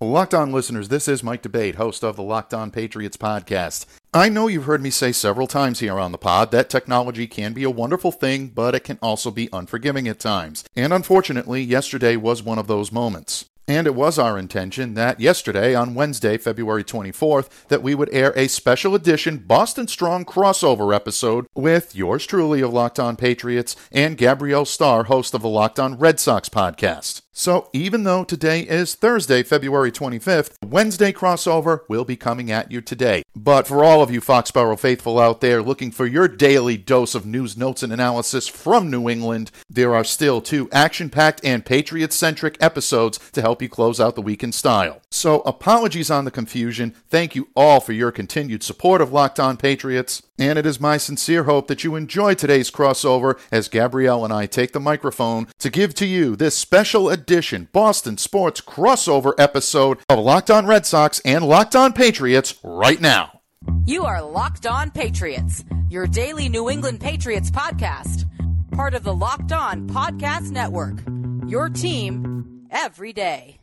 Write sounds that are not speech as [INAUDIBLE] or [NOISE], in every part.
Locked On listeners, this is Mike D'Abate, host of the Locked On Patriots podcast. I know you've heard me say several times here on the pod that technology can be a wonderful thing, but it can also be unforgiving at times. And unfortunately, yesterday was one of those moments. And it was our intention that yesterday, on Wednesday, February 24th, that we would air a special edition Boston Strong crossover episode with yours truly of Locked On Patriots and Gabrielle Starr, host of the Locked On Red Sox podcast. So even though today is Thursday, February 25th, Wednesday crossover will be coming at you today. But for all of you Foxborough faithful out there looking for your daily dose of news, notes, and analysis from New England, there are still two action packed and Patriot centric episodes to help you close out the week in style. So apologies on the confusion. Thank you all for your continued support of Locked On Patriots. And it is my sincere hope that you enjoy today's crossover as Gabrielle and I take the microphone to give to you this special edition Boston Sports crossover episode of Locked On Red Sox and Locked On Patriots right now. You are Locked On Patriots, your daily New England Patriots podcast, part of the Locked On Podcast Network. Your team every day.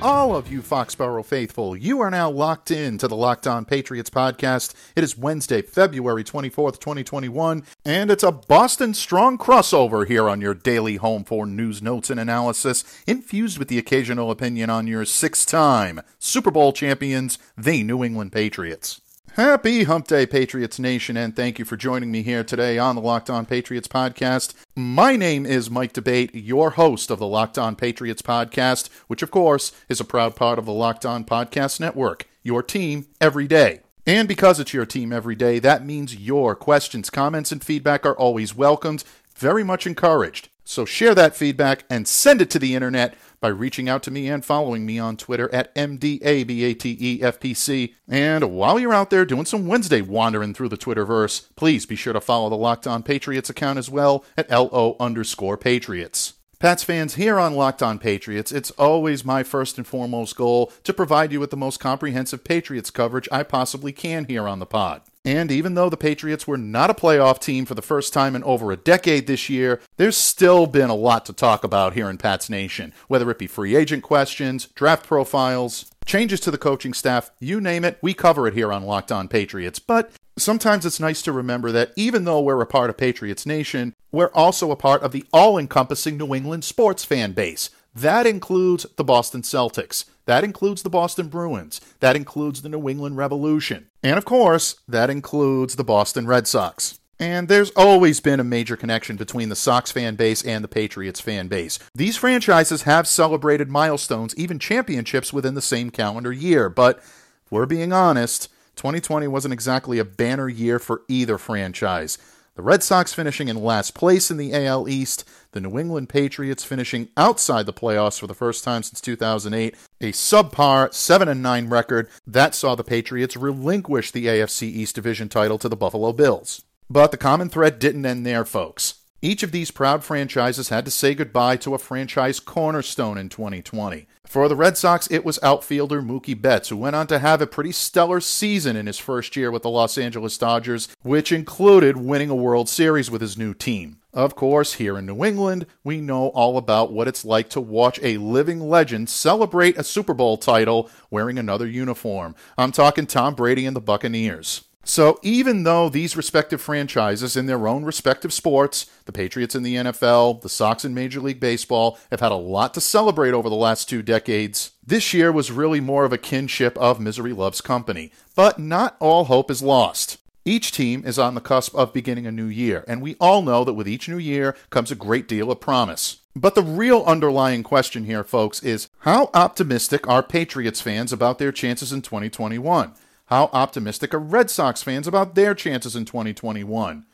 All of you Foxborough faithful. You are now locked in to the Locked On Patriots podcast. It is Wednesday, February 24th, 2021, and it's a Boston Strong crossover here on your daily home for news, notes, and analysis, infused with the occasional opinion on your six time Super Bowl champions, the New England Patriots. Happy Hump Day, Patriots Nation, and thank you for joining me here today on the Locked On Patriots podcast. My name is Mike D'Abate, your host of the Locked On Patriots podcast, which, of course, is a proud part of the Locked On Podcast Network, your team every day. And because it's your team every day, that means your questions, comments, and feedback are always welcomed, very much encouraged. So share that feedback and send it to the internet by reaching out to me and following me on Twitter at MDABATEFPC. And while you're out there doing some Wednesday wandering through the Twitterverse, please be sure to follow the Locked On Patriots account as well at LO underscore Patriots. Pats fans, here on Locked On Patriots, it's always my first and foremost goal to provide you with the most comprehensive Patriots coverage I possibly can here on the pod. And even though the Patriots were not a playoff team for the first time in over a decade this year, there's still been a lot to talk about here in Pats Nation, whether it be free agent questions, draft profiles, changes to the coaching staff, you name it, we cover it here on Locked On Patriots. But sometimes it's nice to remember that even though we're a part of Patriots Nation, we're also a part of the all encompassing New England sports fan base. That includes the Boston Celtics. That includes the Boston Bruins. That includes the New England Revolution. And of course, that includes the Boston Red Sox. And there's always been a major connection between the Sox fan base and the Patriots fan base. These franchises have celebrated milestones, even championships, within the same calendar year. But if we're being honest, 2020 wasn't exactly a banner year for either franchise. The Red Sox finishing in last place in the AL East, the New England Patriots finishing outside the playoffs for the first time since 2008, a subpar 7 and 9 record that saw the Patriots relinquish the AFC East division title to the Buffalo Bills. But the common thread didn't end there, folks. Each of these proud franchises had to say goodbye to a franchise cornerstone in 2020. For the Red Sox, it was outfielder Mookie Betts, who went on to have a pretty stellar season in his first year with the Los Angeles Dodgers, which included winning a World Series with his new team. Of course, here in New England, we know all about what it's like to watch a living legend celebrate a Super Bowl title wearing another uniform. I'm talking Tom Brady and the Buccaneers. So, even though these respective franchises in their own respective sports, the Patriots in the NFL, the Sox in Major League Baseball, have had a lot to celebrate over the last two decades, this year was really more of a kinship of misery loves company. But not all hope is lost. Each team is on the cusp of beginning a new year, and we all know that with each new year comes a great deal of promise. But the real underlying question here, folks, is how optimistic are Patriots fans about their chances in 2021? How optimistic are Red Sox fans about their chances in 2021?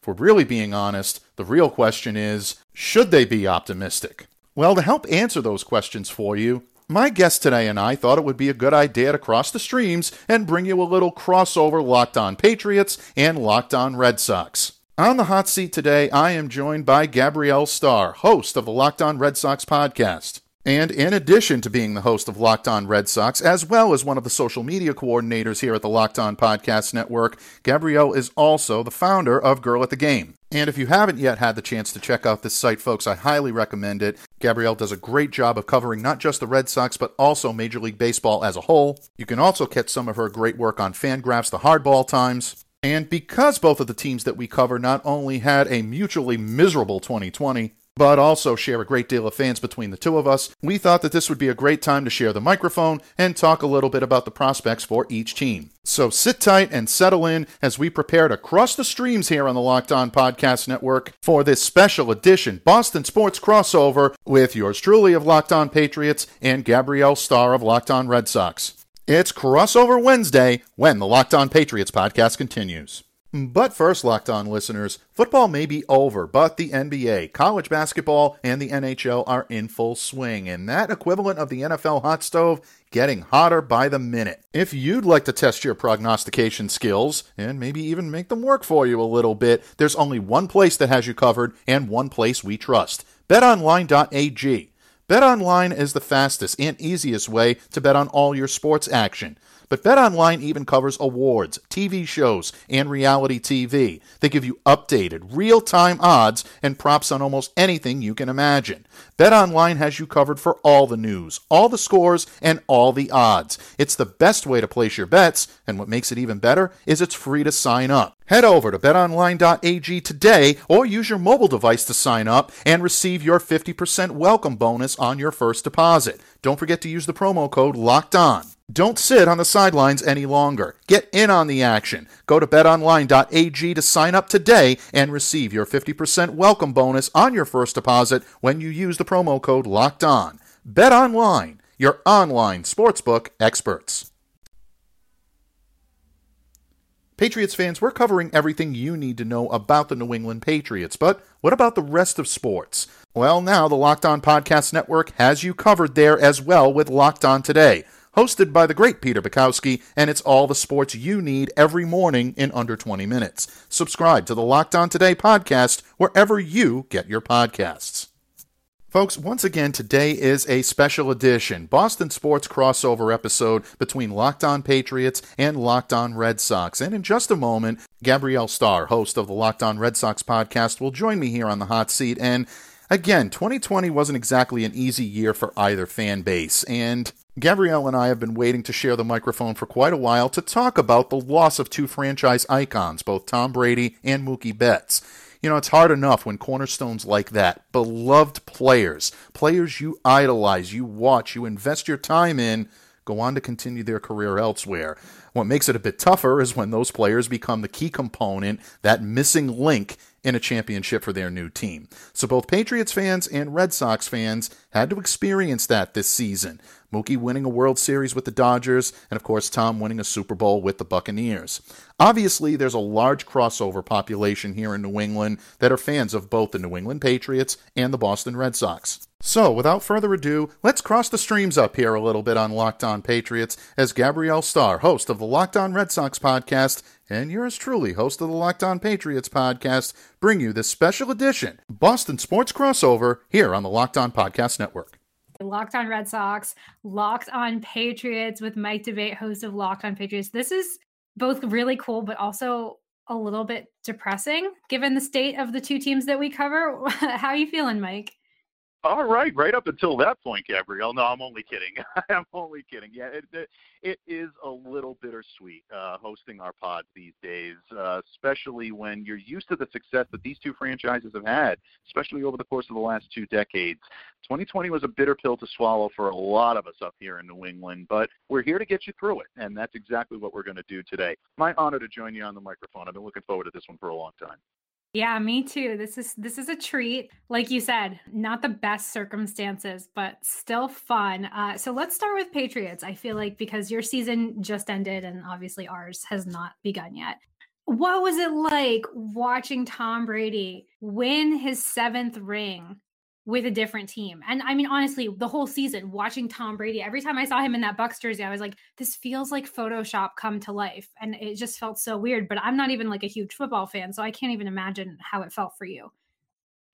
If we're really being honest, the real question is should they be optimistic? Well, to help answer those questions for you, my guest today and I thought it would be a good idea to cross the streams and bring you a little crossover Locked On Patriots and Locked On Red Sox. On the hot seat today, I am joined by Gabrielle Starr, host of the Locked On Red Sox podcast. And in addition to being the host of Locked On Red Sox, as well as one of the social media coordinators here at the Locked On Podcast Network, Gabrielle is also the founder of Girl at the Game. And if you haven't yet had the chance to check out this site, folks, I highly recommend it. Gabrielle does a great job of covering not just the Red Sox, but also Major League Baseball as a whole. You can also catch some of her great work on Fangraphs, the Hardball Times. And because both of the teams that we cover not only had a mutually miserable 2020, but also share a great deal of fans between the two of us, we thought that this would be a great time to share the microphone and talk a little bit about the prospects for each team. So sit tight and settle in as we prepare to cross the streams here on the Locked On Podcast Network for this special edition Boston Sports crossover with yours truly of Locked On Patriots and Gabrielle Starr of Locked On Red Sox. It's Crossover Wednesday when the Locked On Patriots podcast continues. But first, Locked On listeners, football may be over, but the NBA, college basketball, and the NHL are in full swing, and that equivalent of the NFL hot stove getting hotter by the minute. If you'd like to test your prognostication skills and maybe even make them work for you a little bit, there's only one place that has you covered and one place we trust betonline.ag. BetOnline is the fastest and easiest way to bet on all your sports action. But BetOnline even covers awards, TV shows, and reality TV. They give you updated, real-time odds and props on almost anything you can imagine. BetOnline has you covered for all the news, all the scores, and all the odds. It's the best way to place your bets, and what makes it even better is it's free to sign up. Head over to betonline.ag today or use your mobile device to sign up and receive your 50% welcome bonus on your first deposit. Don't forget to use the promo code LOCKED ON. Don't sit on the sidelines any longer. Get in on the action. Go to betonline.ag to sign up today and receive your 50% welcome bonus on your first deposit when you use the promo code LOCKED ON. BetOnline, your online sportsbook experts. Patriots fans, we're covering everything you need to know about the New England Patriots, but what about the rest of sports? Well, now the Locked On Podcast Network has you covered there as well with Locked On Today, hosted by the great Peter Bukowski, and it's all the sports you need every morning in under 20 minutes. Subscribe to the Locked On Today podcast wherever you get your podcasts. Folks, once again, today is a special edition Boston Sports crossover episode between Locked On Patriots and Locked On Red Sox. And in just a moment, Gabrielle Starr, host of the Locked On Red Sox podcast, will join me here on the hot seat. And again, 2020 wasn't exactly an easy year for either fan base. And Gabrielle and I have been waiting to share the microphone for quite a while to talk about the loss of two franchise icons, both Tom Brady and Mookie Betts. You know, it's hard enough when cornerstones like that, beloved players, players you idolize, you watch, you invest your time in, go on to continue their career elsewhere. What makes it a bit tougher is when those players become the key component, that missing link in a championship for their new team. So both Patriots fans and Red Sox fans had to experience that this season. Mookie winning a World Series with the Dodgers, and of course, Tom winning a Super Bowl with the Buccaneers. Obviously, there's a large crossover population here in New England that are fans of both the New England Patriots and the Boston Red Sox. So, without further ado, let's cross the streams up here a little bit on Locked On Patriots as Gabrielle Starr, host of the Locked On Red Sox podcast, and yours truly, host of the Locked On Patriots podcast, bring you this special edition Boston Sports Crossover here on the Locked On Podcast Network. Locked on Red Sox, Locked on Patriots with Mike D'Abate, host of Locked on Patriots. This is both really cool, but also a little bit depressing given the state of the two teams that we cover. [LAUGHS] How are you feeling, Mike? All right, right up until that point, Gabrielle. No, I'm only kidding. [LAUGHS] I'm only kidding. Yeah, it, it, is a little bittersweet uh, hosting our pods these days, uh, especially when you're used to the success that these two franchises have had, especially over the course of the last two decades. 2020 was a bitter pill to swallow for a lot of us up here in New England, but we're here to get you through it, and that's exactly what we're going to do today. My honor to join you on the microphone. I've been looking forward to this one for a long time. Yeah, me too. This is this is a treat. Like you said, not the best circumstances, but still fun. Uh, so let's start with Patriots. I feel like because your season just ended, and obviously ours has not begun yet. What was it like watching Tom Brady win his seventh ring with a different team. And I mean, honestly, the whole season watching Tom Brady, every time I saw him in that Bucs jersey, I was like, this feels like Photoshop come to life. And it just felt so weird. But I'm not even like a huge football fan, so I can't even imagine how it felt for you.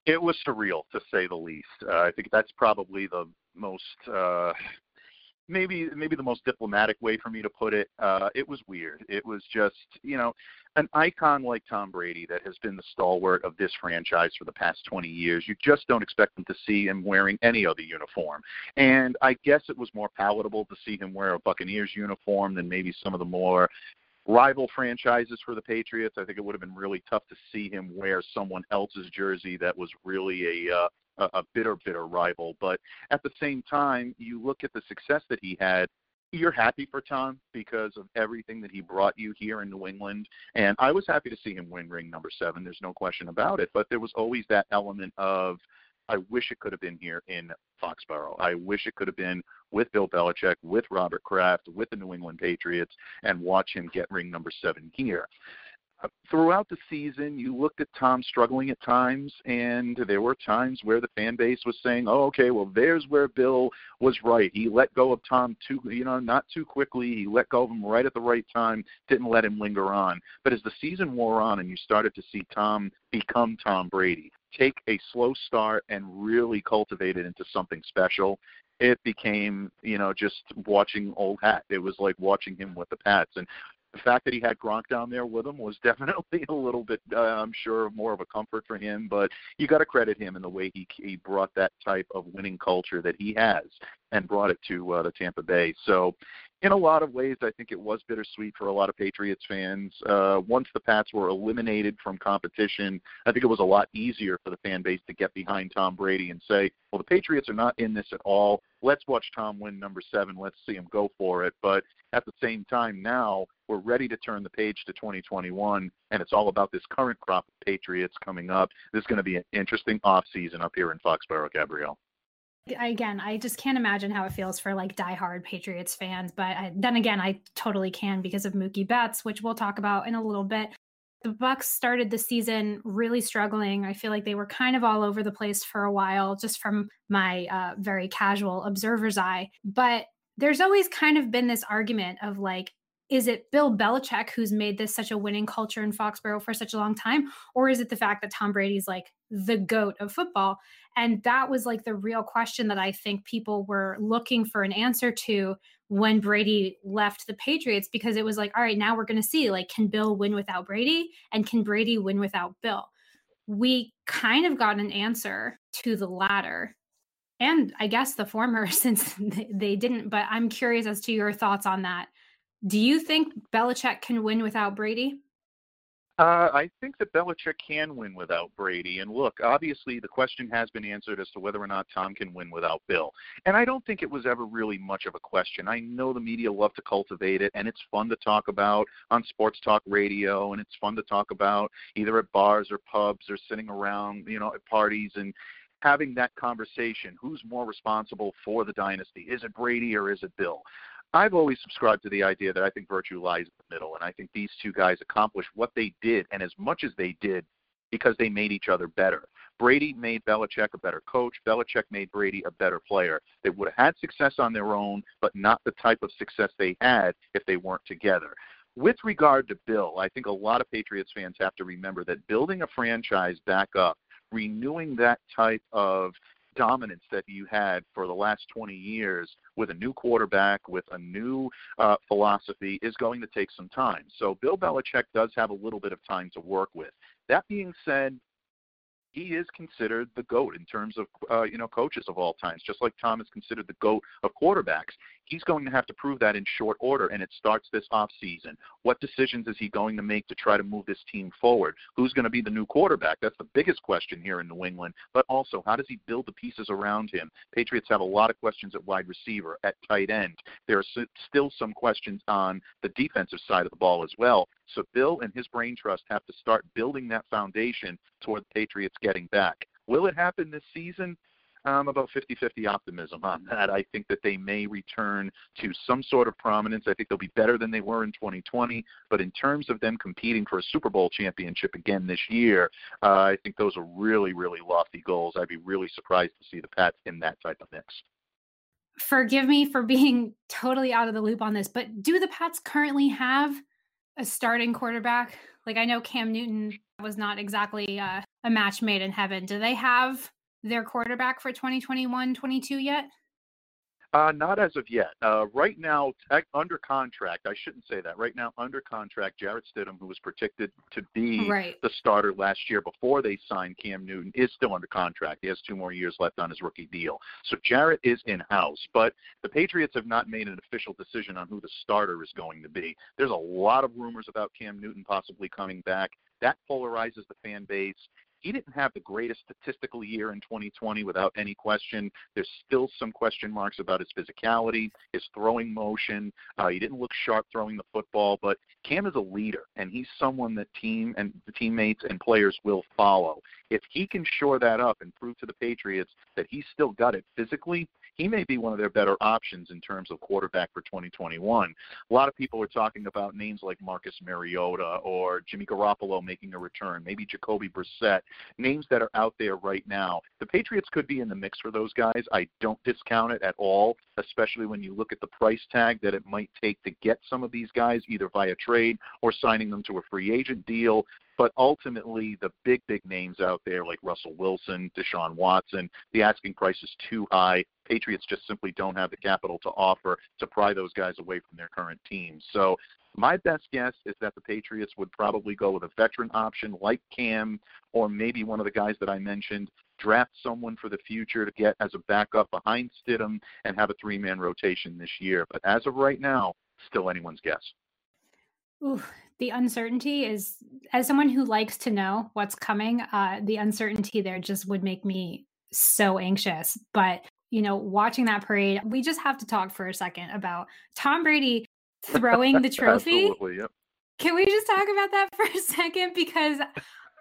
It was surreal to say the least. Uh, I think that's probably the most uh, maybe maybe the most diplomatic way for me to put it. Uh, it was weird. It was just you know an icon like Tom Brady that has been the stalwart of this franchise for the past 20 years. You just don't expect them to see him wearing any other uniform. And I guess it was more palatable to see him wear a Buccaneers uniform than maybe some of the more rival franchises for the Patriots. I think it would have been really tough to see him wear someone else's jersey that was really a uh, a, a bitter, bitter rival. But at the same time, you look at the success that he had you're happy for Tom because of everything that he brought you here in New England. And I was happy to see him win ring number seven. There's no question about it. But there was always that element of, I wish it could have been here in Foxborough. I wish it could have been with Bill Belichick, with Robert Kraft, with the New England Patriots, and watch him get ring number seven here throughout the season, you looked at Tom struggling at times, and there were times where the fan base was saying, "Oh, okay, well, there's where Bill was right. He let go of Tom too, you know, not too quickly. He let go of him right at the right time. Didn't let him linger on." But as the season wore on, and you started to see Tom become Tom Brady, take a slow start and really cultivate it into something special, it became, you know, just watching old hat. It was like watching him with the Pats. And the fact that he had Gronk down there with him was [LAUGHS] definitely a little bit, uh, I'm sure, more of a comfort for him. But you got to credit him in the way he he brought that type of winning culture that he has and brought it to uh, the Tampa Bay. So in a lot of ways, I think it was bittersweet for a lot of Patriots fans. Uh, once the Pats were eliminated from competition, I think it was a lot easier for the fan base to get behind Tom Brady and say, well, the Patriots are not in this at all. Let's watch Tom win number seven. Let's see him go for it. But at the same time, now we're ready to turn the page to 2021, and it's all about this current crop of Patriots coming up. This is going to be an interesting off season up here in Foxborough, Gabrielle again, I just can't imagine how it feels for like diehard Patriots fans. But I, then again, I totally can because of Mookie Betts, which we'll talk about in a little bit. The Bucs started the season really struggling. I feel like they were kind of all over the place for a while, just from my uh, very casual observer's eye. But there's always kind of been this argument of like, is it Bill Belichick who's made this such a winning culture in Foxborough for such a long time? Or is it the fact that Tom Brady's like the goat of football? And that was like the real question that I think people were looking for an answer to when Brady left the Patriots, because it was like, all right, now we're going to see like, can Bill win without Brady? And can Brady win without Bill? We kind of got an answer to the latter and I guess the former [LAUGHS] since they didn't. But I'm curious as to your thoughts on that. Do you think Belichick can win without Brady? Uh, I think that Belichick can win without Brady. And look, obviously the question has been answered as to whether or not Tom can win without Bill. And I don't think it was ever really much of a question. I know the media love to cultivate it, and it's fun to talk about on sports talk radio, and it's fun to talk about either at bars or pubs or sitting around, you know, at parties and having that conversation. Who's more responsible for the dynasty? Is it Brady or is it Bill? I've always subscribed to the idea that I think virtue lies in the middle, and I think these two guys accomplished what they did, and as much as they did, because they made each other better. Brady made Belichick a better coach. Belichick made Brady a better player. They would have had success on their own, but not the type of success they had if they weren't together. With regard to Bill, I think a lot of Patriots fans have to remember that building a franchise back up, renewing that type of dominance that you had for the last 20 years with a new quarterback, with a new uh, philosophy, is going to take some time. So Bill Belichick does have a little bit of time to work with. That being said, he is considered the goat in terms of uh, you know coaches of all times, just like Tom is considered the goat of quarterbacks. He's going to have to prove that in short order, and it starts this off season. What decisions is he going to make to try to move this team forward? Who's going to be the new quarterback? That's the biggest question here in New England. But also, how does he build the pieces around him? Patriots have a lot of questions at wide receiver, at tight end. There are still some questions on the defensive side of the ball as well. So Bill and his brain trust have to start building that foundation toward the Patriots getting back. Will it happen this season? Um, about 50-50 optimism on [LAUGHS] that. I think that they may return to some sort of prominence. I think they'll be better than they were in 2020. But in terms of them competing for a Super Bowl championship again this year, uh, I think those are really, really lofty goals. I'd be really surprised to see the Pats in that type of mix. Forgive me for [LAUGHS] being totally out of the loop on this, but do the Pats currently have a starting quarterback? Like I know Cam Newton was not exactly uh, a match made in heaven. Do they have their quarterback for 2021 22 yet? Uh, not as of yet. Uh, right now, tech, under contract, I shouldn't say that. Right now, under contract, Jarrett Stidham, who was predicted to be right. the starter last year before they signed Cam Newton, is still under contract. He has two more years left on his rookie deal. So Jarrett is in house, but the Patriots have not made an official decision on who the starter is going to be. There's a lot of rumors about Cam Newton possibly coming back. That polarizes the fan base. He didn't have the greatest statistical year in 2020 without any question. There's still some question marks about his physicality, his throwing motion. Uh, he didn't look sharp throwing the football, but Cam is a leader, and he's someone that team and the teammates and players will follow. If he can shore that up and prove to the Patriots that he's still got it physically, he may be one of their better options in terms of quarterback for 2021. A lot of people are talking about names like Marcus Mariota or Jimmy Garoppolo making a return, maybe Jacoby Brissett, names that are out there right now. The Patriots could be in the mix for those guys. I don't discount it at all, especially when you look at the price tag that it might take to get some of these guys either via trade or signing them to a free agent deal. But ultimately, the big, big names out there like Russell Wilson, Deshaun Watson, the asking price is too high. Patriots just simply don't have the capital to offer to pry those guys away from their current teams. So my best guess is that the Patriots would probably go with a veteran option like Cam or maybe one of the guys that I mentioned, draft someone for the future to get as a backup behind Stidham and have a three man rotation this year. But as of right now, still anyone's guess. Ooh, the uncertainty is, as someone who likes to know what's coming, uh, the uncertainty there just would make me so anxious. But, you know, watching that parade, we just have to talk for a second about Tom Brady throwing the [LAUGHS] trophy. Absolutely, yep. Can we just talk about that [LAUGHS] for a second? Because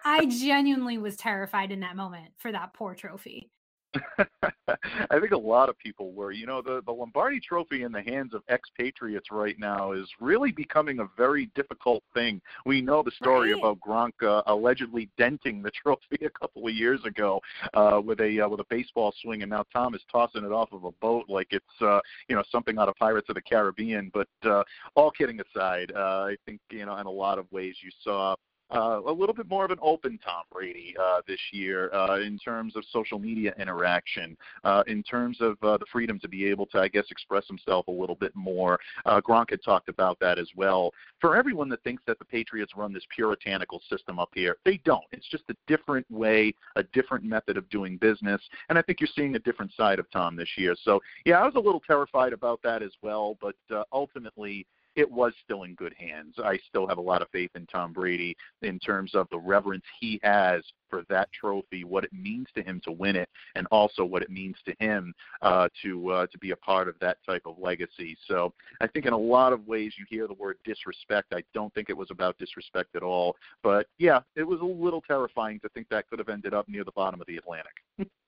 I genuinely was terrified in that moment for that poor trophy. [LAUGHS] I think a lot of people were. You know, the, the Lombardi Trophy in the hands of expatriates right now is really becoming a very difficult thing. We know the story Right. about Gronk uh, allegedly denting the [LAUGHS] trophy a couple of years ago uh, with a uh, with a baseball swing, and now Tom is tossing it off of a boat like it's uh, you know something out of Pirates of the Caribbean. But uh, all kidding aside, uh, I think you know in a lot of ways you saw uh, a little bit more of an open Tom Brady uh, this year uh, in terms of social media interaction, uh, in terms of uh, the freedom to be able to, I guess, express himself a little bit more. Uh, Gronk had talked about that as well. For everyone that thinks that the Patriots run this puritanical system up here, they don't. It's just a different way, a different method of doing business, and I think you're seeing a different side of Tom this year. So, yeah, I was a little terrified about that as well, but ultimately, it was still in good hands. I still have a lot of faith in Tom Brady in terms of the reverence he has for that trophy, what it means to him to win it, and also what it means to him uh, to uh, to be a part of that type of legacy. So I think in a lot of ways you hear the word disrespect. I don't think it was about disrespect at all, but yeah, it was a little terrifying to think that could have ended up near the bottom of the Atlantic. [LAUGHS]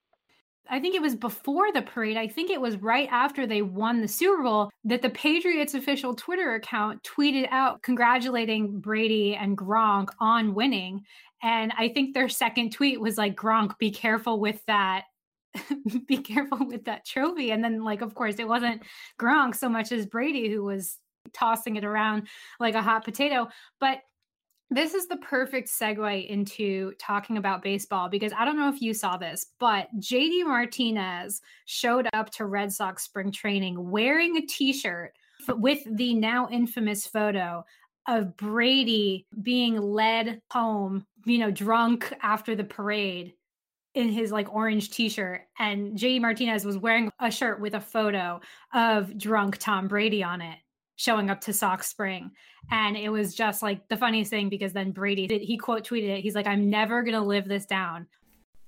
I think it was before the parade. I think it was right after they won the Super Bowl that the Patriots official Twitter account tweeted out congratulating Brady and Gronk on winning. And I think their second tweet was like, Gronk, be careful with that. [LAUGHS] be careful with that trophy. And then, like, of course, it wasn't Gronk so much as Brady who was tossing it around like a hot potato. But this is the perfect segue into talking about baseball because I don't know if you saw this, but JD Martinez showed up to Red Sox spring training wearing a t shirt with the now infamous photo of Brady being led home, you know, drunk after the parade in his like orange t-shirt and JD Martinez was wearing a shirt with a photo of drunk Tom Brady on it showing up to Sox Spring. And it was just like the funniest thing because then Brady he quote tweeted it. He's like, I'm never gonna live this down.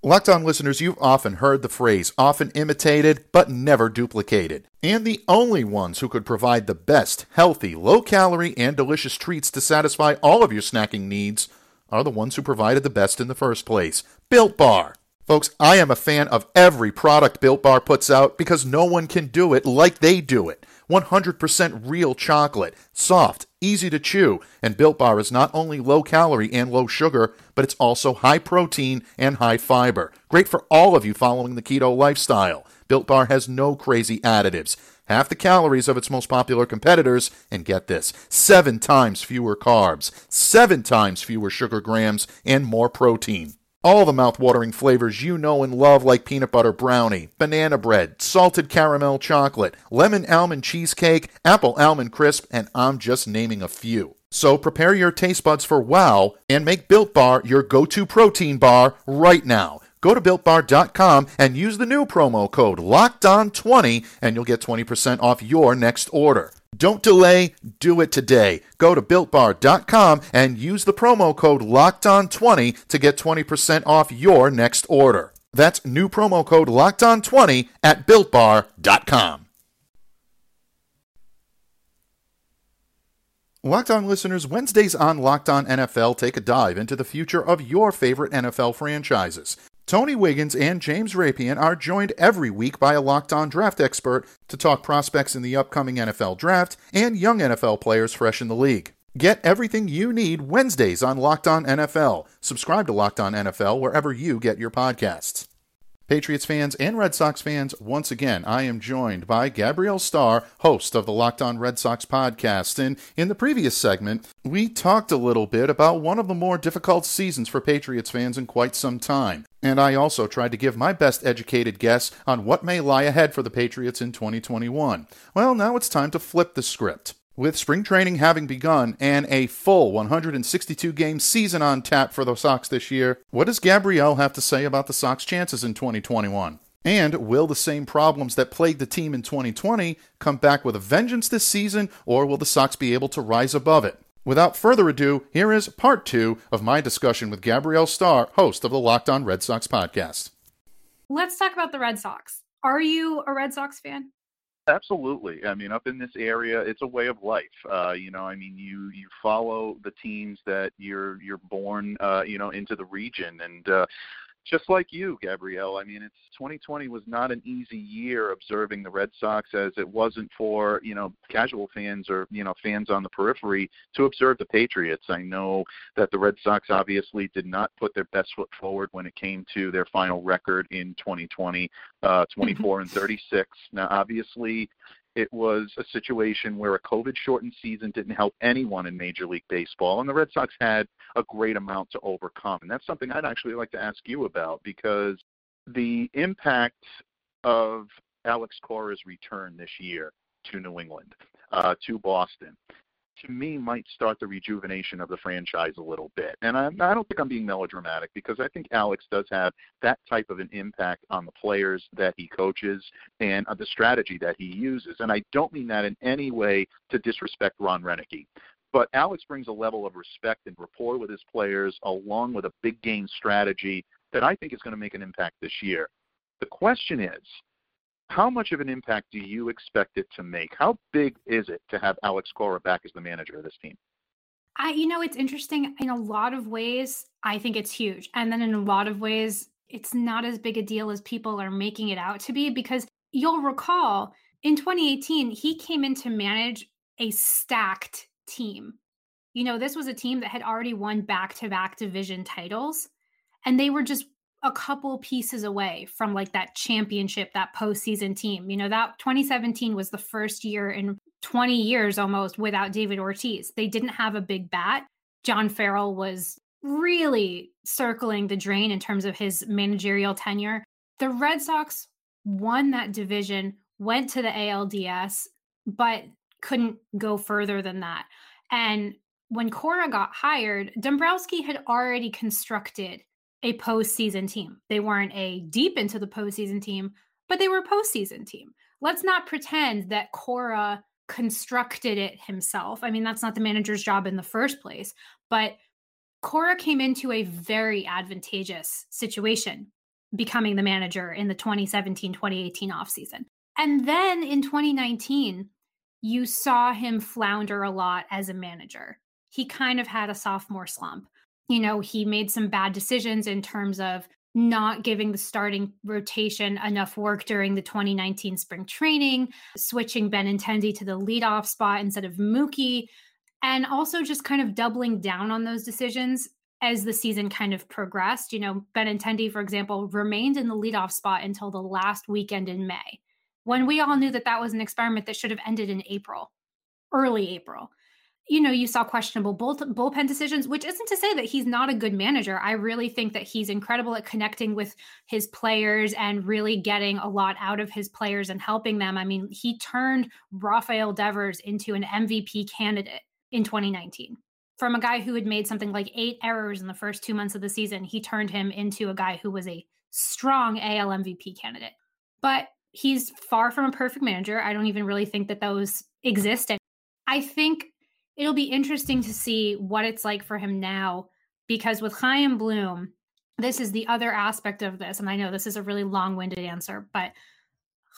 Locked on listeners, you've often heard the phrase, often imitated, but never duplicated. And the only ones who could provide the best, healthy, low calorie, and delicious treats to satisfy all of your snacking needs are the ones who provided the best in the first place Built Bar. Folks, I am a fan of every product Built Bar puts out because no one can do it like they do it. 100% real chocolate, soft, easy to chew, and Built Bar is not only low calorie and low sugar, but it's also high protein and high fiber. Great for all of you following the keto lifestyle. Built Bar has no crazy additives, half the calories of its most popular competitors, and get this seven times fewer carbs, seven times fewer sugar grams, and more protein. All the mouth-watering flavors you know and love like peanut butter brownie, banana bread, salted caramel chocolate, lemon almond cheesecake, apple almond crisp, and I'm just naming a few. So prepare your taste buds for wow and make Built Bar your go-to protein bar right now. Go to builtbar.com and use the new promo code LOCKEDON20 and you'll get 20% off your next order. Don't delay, do it today. Go to builtbar.com and use the promo code LOCKEDON20 to get 20% off your next order. That's new promo code LOCKEDON20 at builtbar.com. Locked On listeners, Wednesdays on Locked On NFL take a dive into the future of your favorite NFL franchises. Tony Wiggins and James Rapien are joined every week by a locked on draft expert to talk prospects in the upcoming NFL draft and young NFL players fresh in the league. Get everything you need Wednesdays on Locked On NFL. Subscribe to Locked On NFL wherever you get your podcasts. Patriots fans and Red Sox fans, once again, I am joined by Gabrielle Starr, host of the Locked On Red Sox podcast. And in the previous segment, we talked a little bit about one of the more difficult seasons for Patriots fans in quite some time. And I also tried to give my best educated guess on what may lie ahead for the Patriots in 2021. Well, now it's time to flip the script. With spring training having begun and a full 162 game season on tap for the Sox this year, what does Gabrielle have to say about the Sox chances in 2021? And will the same problems that plagued the team in 2020 come back with a vengeance this season, or will the Sox be able to rise above it? Without further ado, here is part two of my discussion with Gabrielle Starr, host of the Locked On Red Sox podcast. Let's talk about the Red Sox. Are you a Red Sox fan? Absolutely. I mean, up in this area, it's a way of life. Uh, you know, I mean, you you follow the teams that you're you're born, uh, you know, into the region, and uh, just like you, Gabrielle. I mean, it's 2020 was not an easy year observing the Red Sox, as it wasn't for you know casual fans or you know fans on the periphery to observe the Patriots. I know that the Red Sox obviously did not put their best foot forward when it came to their final record in 2020, uh, 24 and 36. Now, obviously, it was a situation where a COVID shortened season didn't help anyone in Major League Baseball, and the Red Sox had a great amount to overcome. And that's something I'd actually like to ask you about because the impact of Alex Cora's return this year to New England, uh, to Boston, to me might start the rejuvenation of the franchise a little bit. And I, I don't think I'm being melodramatic because I think Alex does have that type of an impact on the players that he coaches and uh, the strategy that he uses. And I don't mean that in any way to disrespect Ron Roenicke. But Alex brings a level of respect and rapport with his players along with a big game strategy that I think is going to make an impact this year. The question is, how much of an impact do you expect it to make? How big is it to have Alex Cora back as the manager of this team? I, you know, it's interesting. In a lot of ways, I think it's huge. And then in a lot of ways, it's not as big a deal as people are making it out to be because you'll recall in 2018, he came in to manage a stacked team. You know, this was a team that had already won back to back division titles, and they were just a couple pieces away from like that championship, that postseason team. You know, that 2017 was the first year in 20 years almost without David Ortiz. They didn't have a big bat. John Farrell was really circling the drain in terms of his managerial tenure. The Red Sox won that division, went to the ALDS, but couldn't go further than that. And when Cora got hired, Dombrowski had already constructed a postseason team. They weren't a deep into the postseason team, but they were a postseason team. Let's not pretend that Cora constructed it himself. I mean, that's not the manager's job in the first place, but Cora came into a very advantageous situation becoming the manager in the 2017 2018 offseason. And then in 2019, you saw him flounder a lot as a manager. He kind of had a sophomore slump you know, he made some bad decisions in terms of not giving the starting rotation enough work during the 2019 spring training, switching Benintendi to the leadoff spot instead of Mookie, and also just kind of doubling down on those decisions as the season kind of progressed. You know, Benintendi, for example, remained in the leadoff spot until the last weekend in May, when we all knew that that was an experiment that should have ended in April, early April. You know, you saw questionable bull, bullpen decisions, which isn't to say that he's not a good manager. I really think that he's incredible at connecting with his players and really getting a lot out of his players and helping them. I mean, he turned Rafael Devers into an MVP candidate in 2019. From a guy who had made something like eight errors in the first two months of the season, he turned him into a guy who was a strong AL MVP candidate. But he's far from a perfect manager. I don't even really think that those exist. And I think it'll be interesting to see what it's like for him now because with Chaim Bloom, this is the other aspect of this. And I know this is a really long winded answer, but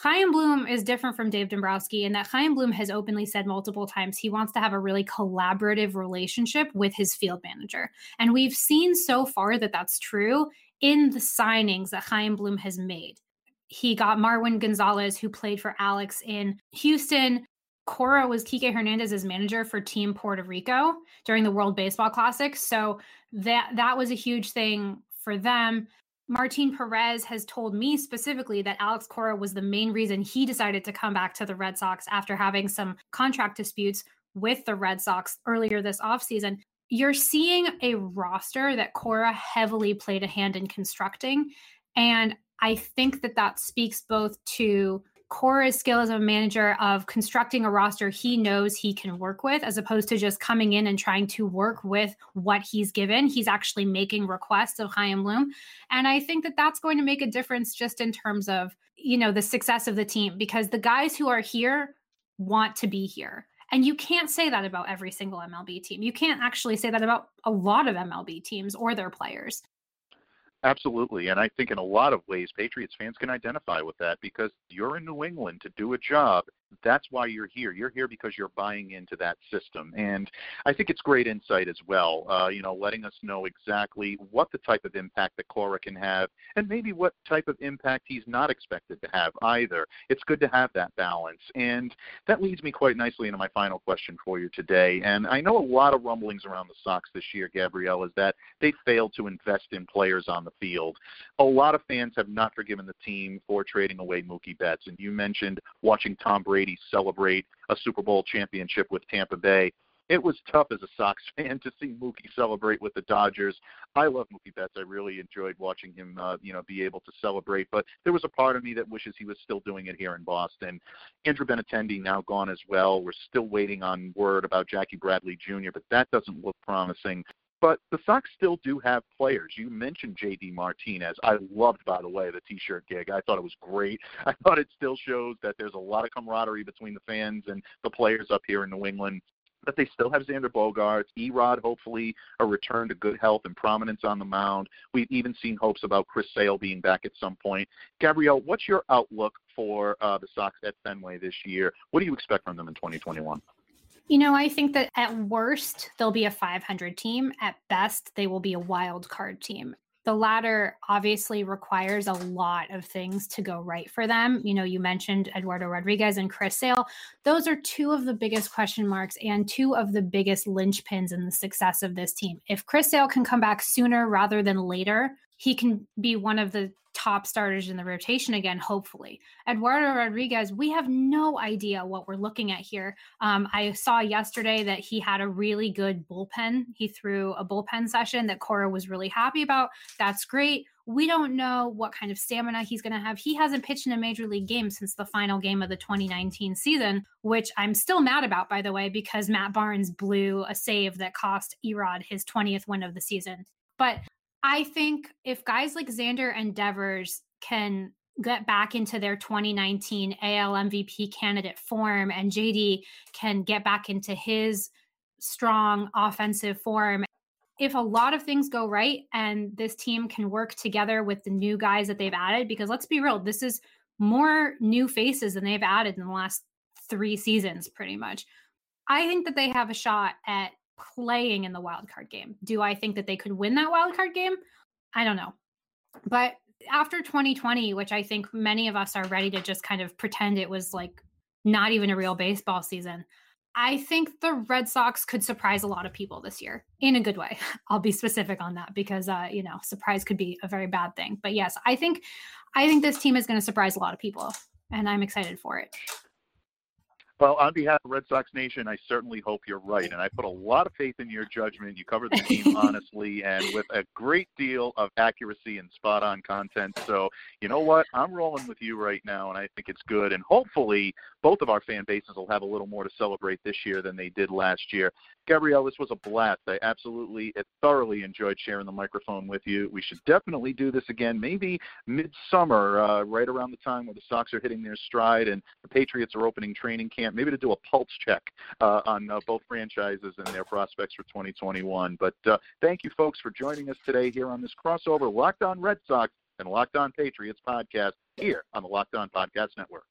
Chaim Bloom is different from Dave Dombrowski in that Chaim Bloom has openly said multiple times he wants to have a really collaborative relationship with his field manager. And we've seen so far that that's true in the signings that Chaim Bloom has made. He got Marwin Gonzalez, who played for Alex in Houston. Cora was Kike Hernandez's manager for Team Puerto Rico during the World Baseball Classic. So that that was a huge thing for them. Martin Perez has told me specifically that Alex Cora was the main reason he decided to come back to the Red Sox after having some contract disputes with the Red Sox earlier this offseason. You're seeing a roster that Cora heavily played a hand in constructing. And I think that that speaks both to Cora's skill as a manager of constructing a roster he knows he can work with, as opposed to just coming in and trying to work with what he's given. He's actually making requests of Chaim Bloom. And I think that that's going to make a difference just in terms of, you know, the success of the team, because the guys who are here want to be here. And you can't say that about every single MLB team. You can't actually say that about a lot of MLB teams or their players. Absolutely. And I think in a lot of ways, Patriots fans can identify with that because you're in New England to do a job that's why you're here. You're here because you're buying into that system, and I think it's great insight as well. Uh, you know, letting us know exactly what the type of impact that Cora can have, and maybe what type of impact he's not expected to have either. It's good to have that balance, and that leads me quite nicely into my final question for you today. And I know a lot of rumblings around the Sox this year, Gabrielle, is that they failed to invest in players on the field. A lot of fans have not forgiven the team for trading away Mookie Betts, and you mentioned watching Tom Brady Brady celebrate a Super Bowl championship with Tampa Bay. It was tough as a Sox [LAUGHS] fan to see Mookie celebrate with the Dodgers. I love Mookie Betts. I really enjoyed watching him, uh, you know, be able to celebrate. But there was a part of me that wishes he was still doing it here in Boston. Andrew Benintendi now gone as well. We're still waiting on word about Jackie Bradley Jr., but that doesn't look promising. But the Sox still do have players. You mentioned JD Martinez. I loved, by the way, the T-shirt gig. I thought it was great. [LAUGHS] I thought it still shows that there's a lot of camaraderie between the fans and the players up here in New England. But they still have Xander Bogaerts, Erod, hopefully a return to good health and prominence on the mound. We've even seen hopes about Chris Sale being back at some point. Gabrielle, what's your outlook for uh, the Sox at Fenway this year? What do you expect from them in 2021? You know, I think that at worst, they'll be a 500 team. At best, they will be a wild card team. The latter obviously requires a lot of things to go right for them. You know, you mentioned Eduardo Rodriguez and Chris Sale. Those are two of the biggest question marks and two of the biggest linchpins in the success of this team. If Chris Sale can come back sooner rather than later, he can be one of the top starters in the rotation again, hopefully. Eduardo Rodriguez, we have no idea what we're looking at here. Um, I saw yesterday that he had a really good bullpen. He threw a bullpen session that Cora was really happy about. That's great. We don't know what kind of stamina he's going to have. He hasn't pitched in a major league game since the final game of the 2019 season, which I'm still mad about, by the way, because Matt Barnes blew a save that cost Erod his 20th win of the season. But I think if guys like Xander and Devers can get back into their 2019 AL MVP candidate form and JD can get back into his strong offensive form. If a lot of things go right and this team can work together with the new guys that they've added, because let's be real, this is more new faces than they've added in the last three seasons, pretty much. I think that they have a shot at playing in the wild card game. Do I think that they could win that wild card game? I don't know. But after 2020, which I think many of us are ready to just kind of pretend it was like not even a real baseball season, I think the Red Sox could surprise a lot of people this year in a good way. [LAUGHS] I'll be specific on that because uh, you know, surprise could be a very bad thing. But yes, I think I think this team is going to surprise a lot of people and I'm excited for it. Well, on behalf of Red Sox Nation, I certainly hope you're right, and I put a lot of faith in your judgment. You cover the team [LAUGHS] honestly and with a great deal of accuracy and spot-on content. So, you know what? I'm rolling with you right now, and I think it's good. And hopefully, both of our fan bases will have a little more to celebrate this year than they did last year. Gabrielle, this was a blast. I absolutely, thoroughly enjoyed sharing the microphone with you. We should definitely do this again, maybe midsummer, uh, right around the time where the Sox are hitting their stride and the Patriots are opening training camp. Maybe to do a pulse check uh, on uh, both franchises and their prospects for 2021. But uh, thank you, folks, for joining us today here on this crossover Locked On Red Sox and Locked On Patriots podcast here on the Locked On Podcast Network.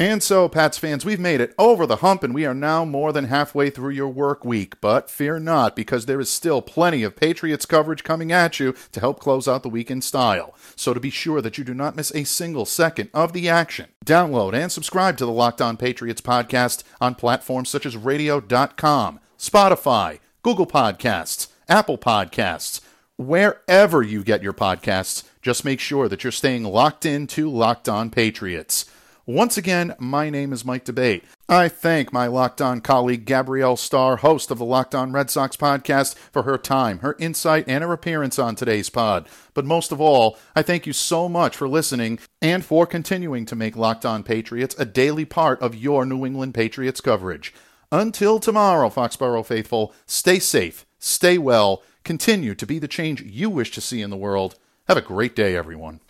And so, Pats fans, we've made it over the hump and we are now more than halfway through your work week. But fear not, because there is still plenty of Patriots coverage coming at you to help close out the week in style. So, to be sure that you do not miss a single second of the action, download and subscribe to the Locked On Patriots podcast on platforms such as radio.com, Spotify, Google Podcasts, Apple Podcasts, wherever you get your podcasts. Just make sure that you're staying locked in to Locked On Patriots. Once again, my name is Mike D'Abate. I thank my Locked On colleague Gabrielle Starr, host of the Locked On Red Sox podcast, for her time, her insight, and her appearance on today's pod. But most of all, I thank you so much for listening and for continuing to make Locked On Patriots a daily part of your New England Patriots coverage. Until tomorrow, Foxborough faithful, stay safe, stay well, continue to be the change you wish to see in the world. Have a great day, everyone.